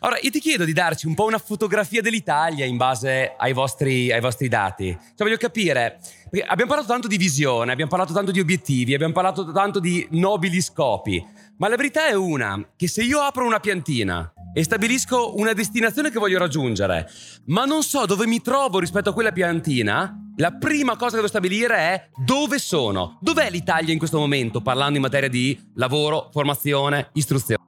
Ora, io ti chiedo di darci un po' una fotografia dell'Italia in base ai vostri, ai vostri dati. Cioè, voglio capire, abbiamo parlato tanto di visione, abbiamo parlato tanto di obiettivi, abbiamo parlato tanto di nobili scopi, ma la verità è una, che se io apro una piantina e stabilisco una destinazione che voglio raggiungere, ma non so dove mi trovo rispetto a quella piantina, la prima cosa che devo stabilire è dove sono. Dov'è l'Italia in questo momento, parlando in materia di lavoro, formazione, istruzione?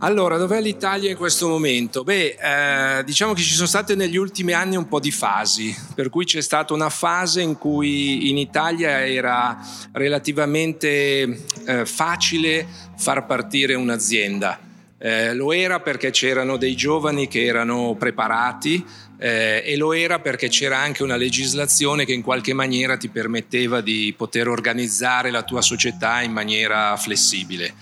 Allora, dov'è l'Italia in questo momento? Beh, eh, diciamo che ci sono state negli ultimi anni un po' di fasi, per cui c'è stata una fase in cui in Italia era relativamente eh, facile far partire un'azienda. Eh, lo era perché c'erano dei giovani che erano preparati eh, e lo era perché c'era anche una legislazione che in qualche maniera ti permetteva di poter organizzare la tua società in maniera flessibile.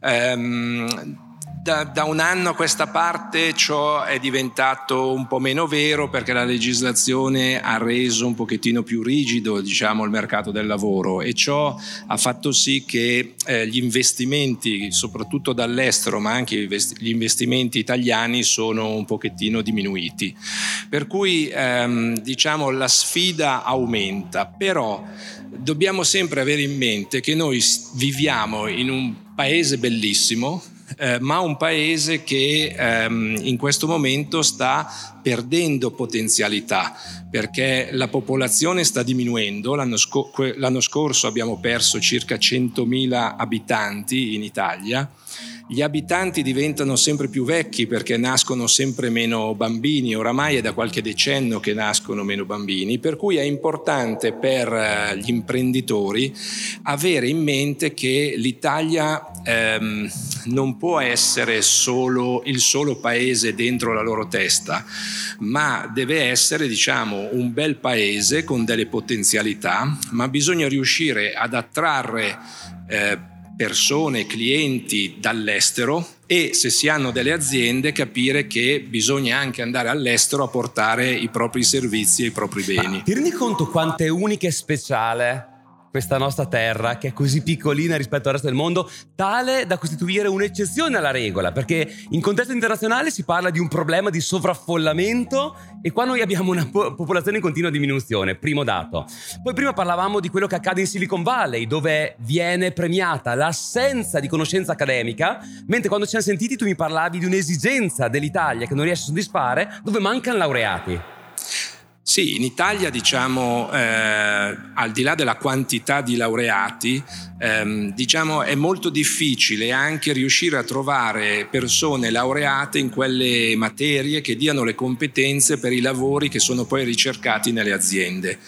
Um, da, da, un anno a questa parte ciò è diventato un po' meno vero perché la legislazione ha reso un pochettino più rigido diciamo, il mercato del lavoro e ciò ha fatto sì che eh, gli investimenti, soprattutto dall'estero, ma anche gli investimenti italiani sono un pochettino diminuiti. Per cui ehm, diciamo, la sfida aumenta, però dobbiamo sempre avere in mente che noi viviamo in un paese bellissimo, eh, ma un paese che ehm, in questo momento sta perdendo potenzialità perché la popolazione sta diminuendo. L'anno, sco- l'anno scorso abbiamo perso circa 100.000 abitanti in Italia gli abitanti diventano sempre più vecchi perché nascono sempre meno bambini, oramai è da qualche decennio che nascono meno bambini, per cui è importante per eh, gli imprenditori avere in mente che l'Italia ehm, non può essere solo il solo paese dentro la loro testa, ma deve essere diciamo un bel paese con delle potenzialità, ma bisogna riuscire ad attrarre eh, persone, clienti dall'estero e se si hanno delle aziende capire che bisogna anche andare all'estero a portare i propri servizi e i propri beni. Ma ti rendi conto quanto è unica e speciale questa nostra terra che è così piccolina rispetto al resto del mondo, tale da costituire un'eccezione alla regola, perché in contesto internazionale si parla di un problema di sovraffollamento e qua noi abbiamo una po- popolazione in continua diminuzione, primo dato. Poi prima parlavamo di quello che accade in Silicon Valley, dove viene premiata l'assenza di conoscenza accademica, mentre quando ci siamo sentiti tu mi parlavi di un'esigenza dell'Italia che non riesce a soddisfare, dove mancano laureati. Sì, in Italia diciamo, eh, al di là della quantità di laureati, ehm, diciamo, è molto difficile anche riuscire a trovare persone laureate in quelle materie che diano le competenze per i lavori che sono poi ricercati nelle aziende.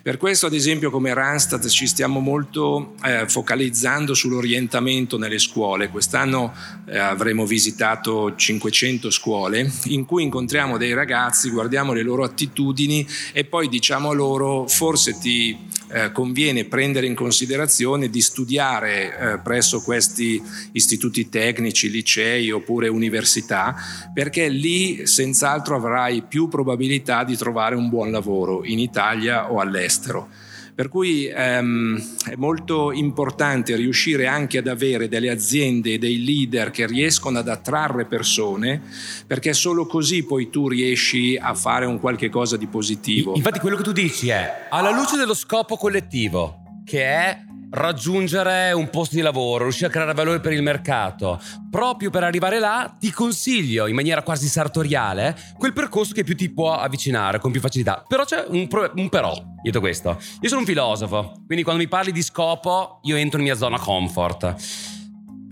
Per questo, ad esempio, come Randstad ci stiamo molto eh, focalizzando sull'orientamento nelle scuole. Quest'anno eh, avremo visitato 500 scuole in cui incontriamo dei ragazzi, guardiamo le loro attitudini e poi diciamo loro forse ti eh, conviene prendere in considerazione di studiare eh, presso questi istituti tecnici, licei oppure università, perché lì senz'altro avrai più probabilità di trovare un buon lavoro in Italia o all'estero. Per cui ehm, è molto importante riuscire anche ad avere delle aziende e dei leader che riescono ad attrarre persone, perché solo così poi tu riesci a fare un qualche cosa di positivo. Infatti quello che tu dici è, alla luce dello scopo collettivo, che è raggiungere un posto di lavoro, riuscire a creare valore per il mercato. Proprio per arrivare là ti consiglio in maniera quasi sartoriale quel percorso che più ti può avvicinare con più facilità. Però c'è un, pro- un però, detto questo. Io sono un filosofo, quindi quando mi parli di scopo io entro in mia zona comfort.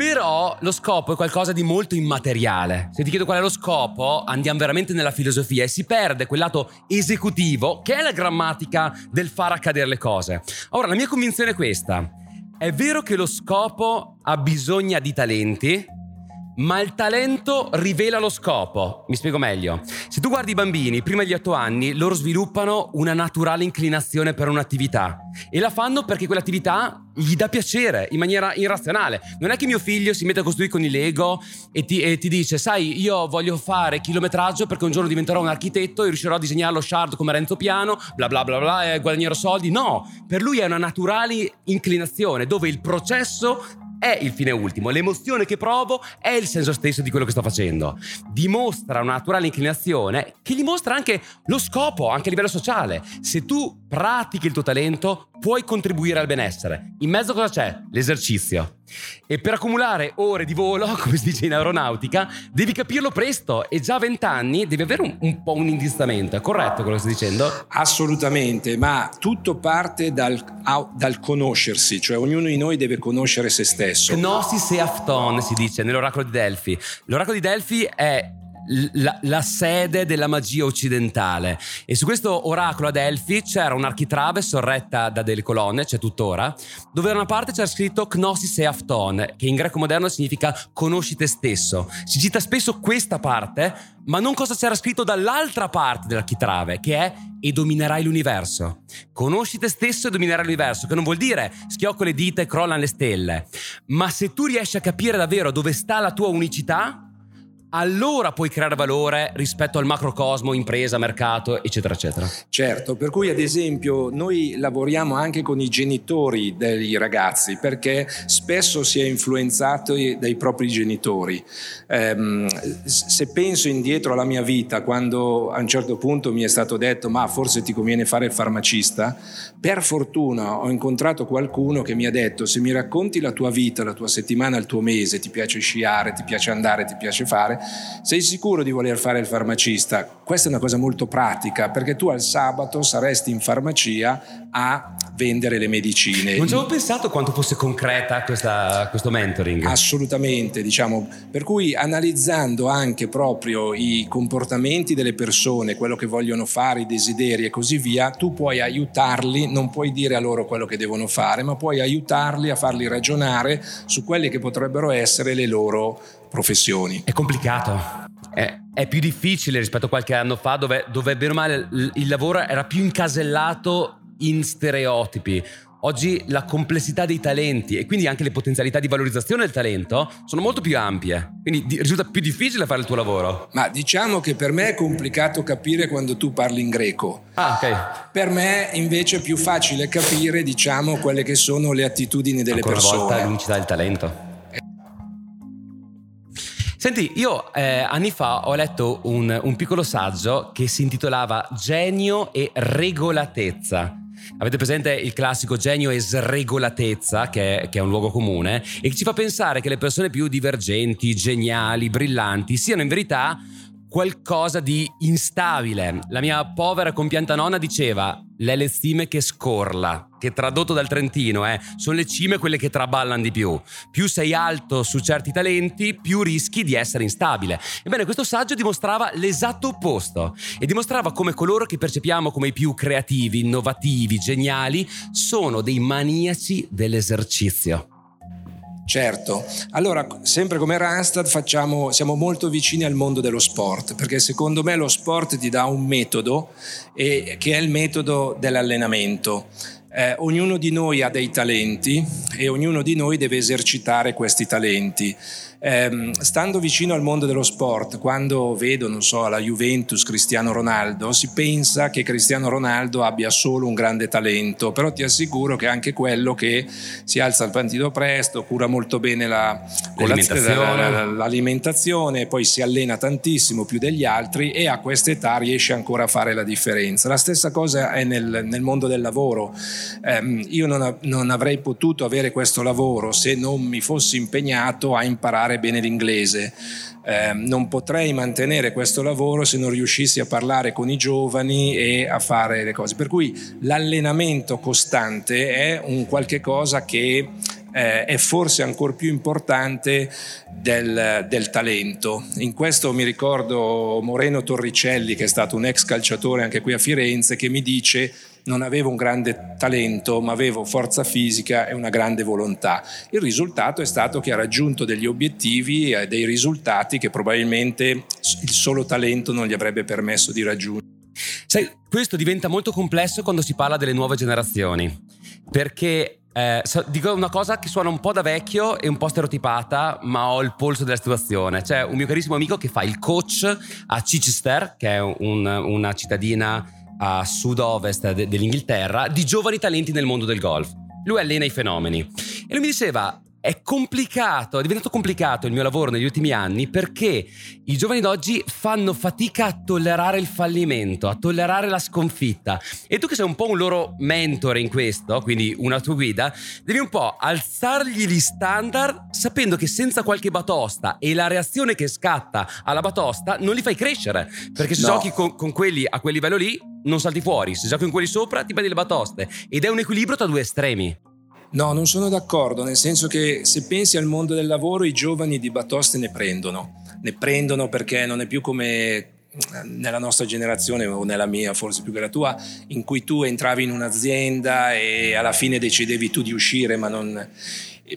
Però lo scopo è qualcosa di molto immateriale. Se ti chiedo qual è lo scopo, andiamo veramente nella filosofia e si perde quel lato esecutivo, che è la grammatica del far accadere le cose. Ora, la mia convinzione è questa. È vero che lo scopo ha bisogno di talenti, ma il talento rivela lo scopo. Mi spiego meglio. Se tu guardi i bambini, prima degli otto anni, loro sviluppano una naturale inclinazione per un'attività e la fanno perché quell'attività gli dà piacere in maniera irrazionale. Non è che mio figlio si mette a costruire con i Lego e ti, e ti dice, sai, io voglio fare chilometraggio perché un giorno diventerò un architetto e riuscirò a disegnare lo shard come Renzo Piano, bla bla bla bla, e guadagnerò soldi. No, per lui è una naturale inclinazione dove il processo è il fine ultimo, l'emozione che provo è il senso stesso di quello che sto facendo. Dimostra una naturale inclinazione che dimostra anche lo scopo, anche a livello sociale. Se tu pratichi il tuo talento, puoi contribuire al benessere. In mezzo cosa c'è? L'esercizio. E per accumulare ore di volo, come si dice in aeronautica, devi capirlo presto e già a 20 anni devi avere un, un po' un indistamento. È corretto quello che stai dicendo? Assolutamente, ma tutto parte dal, dal conoscersi, cioè ognuno di noi deve conoscere se stesso. Gnosis e Afton si dice nell'oracolo di Delfi. L'oracolo di Delfi è la, la, sede della magia occidentale. E su questo oracolo ad Elfi c'era un'architrave sorretta da delle colonne, c'è tuttora, dove da una parte c'era scritto Gnosis e Afton, che in greco moderno significa conosci te stesso. Si cita spesso questa parte, ma non cosa c'era scritto dall'altra parte dell'architrave, che è e dominerai l'universo. Conosci te stesso e dominerai l'universo, che non vuol dire schiocco le dita e crollano le stelle, ma se tu riesci a capire davvero dove sta la tua unicità, allora puoi creare valore rispetto al macrocosmo, impresa, mercato, eccetera, eccetera. Certo, per cui ad esempio noi lavoriamo anche con i genitori dei ragazzi perché spesso si è influenzato dai propri genitori. Eh, se penso indietro alla mia vita, quando a un certo punto mi è stato detto ma forse ti conviene fare il farmacista, per fortuna ho incontrato qualcuno che mi ha detto se mi racconti la tua vita, la tua settimana, il tuo mese, ti piace sciare, ti piace andare, ti piace fare, sei sicuro di voler fare il farmacista? Questa è una cosa molto pratica perché tu al sabato saresti in farmacia a vendere le medicine. Non ci avevo pensato quanto fosse concreta questa, questo mentoring. Assolutamente, diciamo, per cui analizzando anche proprio i comportamenti delle persone, quello che vogliono fare, i desideri e così via, tu puoi aiutarli, non puoi dire a loro quello che devono fare, ma puoi aiutarli a farli ragionare su quelle che potrebbero essere le loro professioni. È complicato. È, è, più difficile rispetto a qualche anno fa, dove, dove bene o male il, lavoro era più incasellato in stereotipi. Oggi la complessità dei talenti e quindi anche le potenzialità di valorizzazione del talento sono molto più ampie. Quindi risulta più difficile fare il tuo lavoro. Ma diciamo che per me è complicato capire quando tu parli in greco. Ah, ok. Per me invece è più facile capire, diciamo, quelle che sono le attitudini delle Ancora persone. Una volta l'unicità del talento. Senti, io eh, anni fa ho letto un, un piccolo saggio che si intitolava Genio e regolatezza. Avete presente il classico genio e sregolatezza, che è, che è, un luogo comune, e che ci fa pensare che le persone più divergenti, geniali, brillanti siano in verità qualcosa di instabile. La mia povera compianta nonna diceva le le cime che scorla, che tradotto dal trentino eh, sono le cime quelle che traballano di più. Più sei alto su certi talenti, più rischi di essere instabile. Ebbene, questo saggio dimostrava l'esatto opposto e dimostrava come coloro che percepiamo come i più creativi, innovativi, geniali, sono dei maniaci dell'esercizio. Certo, allora sempre come Randstad facciamo, siamo molto vicini al mondo dello sport, perché secondo me lo sport ti dà un metodo e, che è il metodo dell'allenamento. Eh, ognuno di noi ha dei talenti e ognuno di noi deve esercitare questi talenti eh, stando vicino al mondo dello sport, quando vedo, non so, la Juventus Cristiano Ronaldo, si pensa che Cristiano Ronaldo abbia solo un grande talento, però ti assicuro che anche quello che si alza al partito presto, cura molto bene la, l'alimentazione. l'alimentazione, poi si allena tantissimo più degli altri e a questa età riesce ancora a fare la differenza. La stessa cosa è nel, nel mondo del lavoro. Eh, io non, non avrei potuto avere questo lavoro se non mi fossi impegnato a imparare parlare bene l'inglese. Eh, non potrei mantenere questo lavoro se non riuscissi a parlare con i giovani e a fare le cose. Per cui l'allenamento costante è un qualche cosa che eh, è forse ancora più importante del, del, talento. In questo mi ricordo Moreno Torricelli, che è stato un ex calciatore anche qui a Firenze, che mi dice non avevo un grande talento, ma avevo forza fisica e una grande volontà. Il risultato è stato che ha raggiunto degli obiettivi e dei risultati che probabilmente il solo talento non gli avrebbe permesso di raggiungere. Sai, questo diventa molto complesso quando si parla delle nuove generazioni, perché eh, dico una cosa che suona un po' da vecchio e un po' stereotipata, ma ho il polso della situazione. C'è un mio carissimo amico che fa il coach a Chichester, che è un, una cittadina a sud-ovest de- dell'Inghilterra di giovani talenti nel mondo del golf. Lui allena i fenomeni e lui mi diceva è complicato, è diventato complicato il mio lavoro negli ultimi anni perché i giovani d'oggi fanno fatica a tollerare il fallimento, a tollerare la sconfitta. E tu che sei un po' un loro mentore in questo, quindi una tua guida, devi un po' alzargli gli standard sapendo che senza qualche batosta e la reazione che scatta alla batosta non li fai crescere. Perché se no. giochi con, con quelli a quel livello lì non salti fuori, se giochi con quelli sopra ti prendi le batoste. Ed è un equilibrio tra due estremi. No, non sono d'accordo, nel senso che se pensi al mondo del lavoro i giovani di batoste ne prendono, ne prendono perché non è più come eh, nella nostra generazione o nella mia, forse più che la tua, in cui tu entravi in un'azienda e alla fine decidevi tu di uscire, ma non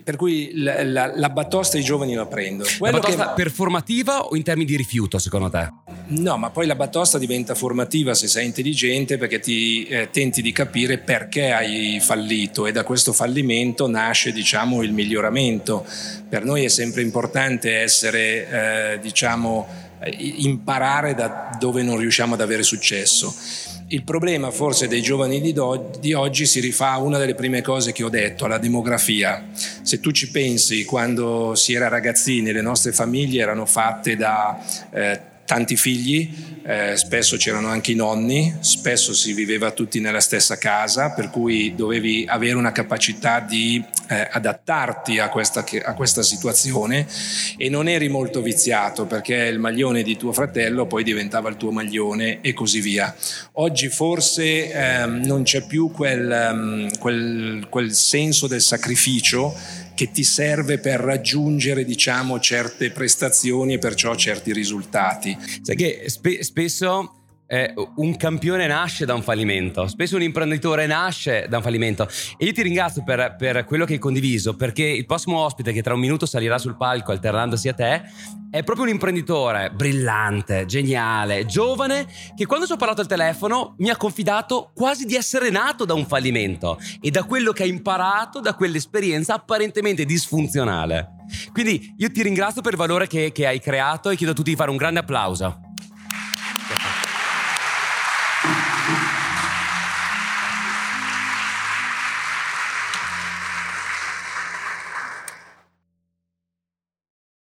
per cui la, la, la, batosta i giovani la prendono. Quello la batosta che... performativa o in termini di rifiuto, secondo te? No, ma poi la batosta diventa formativa se sei intelligente perché ti eh, tenti di capire perché hai fallito e da questo fallimento nasce, diciamo, il miglioramento. Per noi è sempre importante essere, eh, diciamo, imparare da dove non riusciamo ad avere successo il problema forse dei giovani di, do, di, oggi si rifà a una delle prime cose che ho detto, alla demografia. Se tu ci pensi, quando si era ragazzini, le nostre famiglie erano fatte da... Eh, tanti figli, eh, spesso c'erano anche i nonni, spesso si viveva tutti nella stessa casa, per cui dovevi avere una capacità di eh, adattarti a questa, a questa, situazione e non eri molto viziato perché il maglione di tuo fratello poi diventava il tuo maglione e così via. Oggi forse ehm, non c'è più quel, ehm, quel, quel senso del sacrificio che ti serve per raggiungere diciamo certe prestazioni e perciò certi risultati. Sai che spe- spesso eh, un campione nasce da un fallimento, spesso un imprenditore nasce da un fallimento e io ti ringrazio per, per, quello che hai condiviso perché il prossimo ospite che tra un minuto salirà sul palco alternandosi a te è proprio un imprenditore brillante, geniale, giovane che quando ci ho parlato al telefono mi ha confidato quasi di essere nato da un fallimento e da quello che ha imparato da quell'esperienza apparentemente disfunzionale. Quindi io ti ringrazio per il valore che, che hai creato e chiedo a tutti di fare un grande applauso.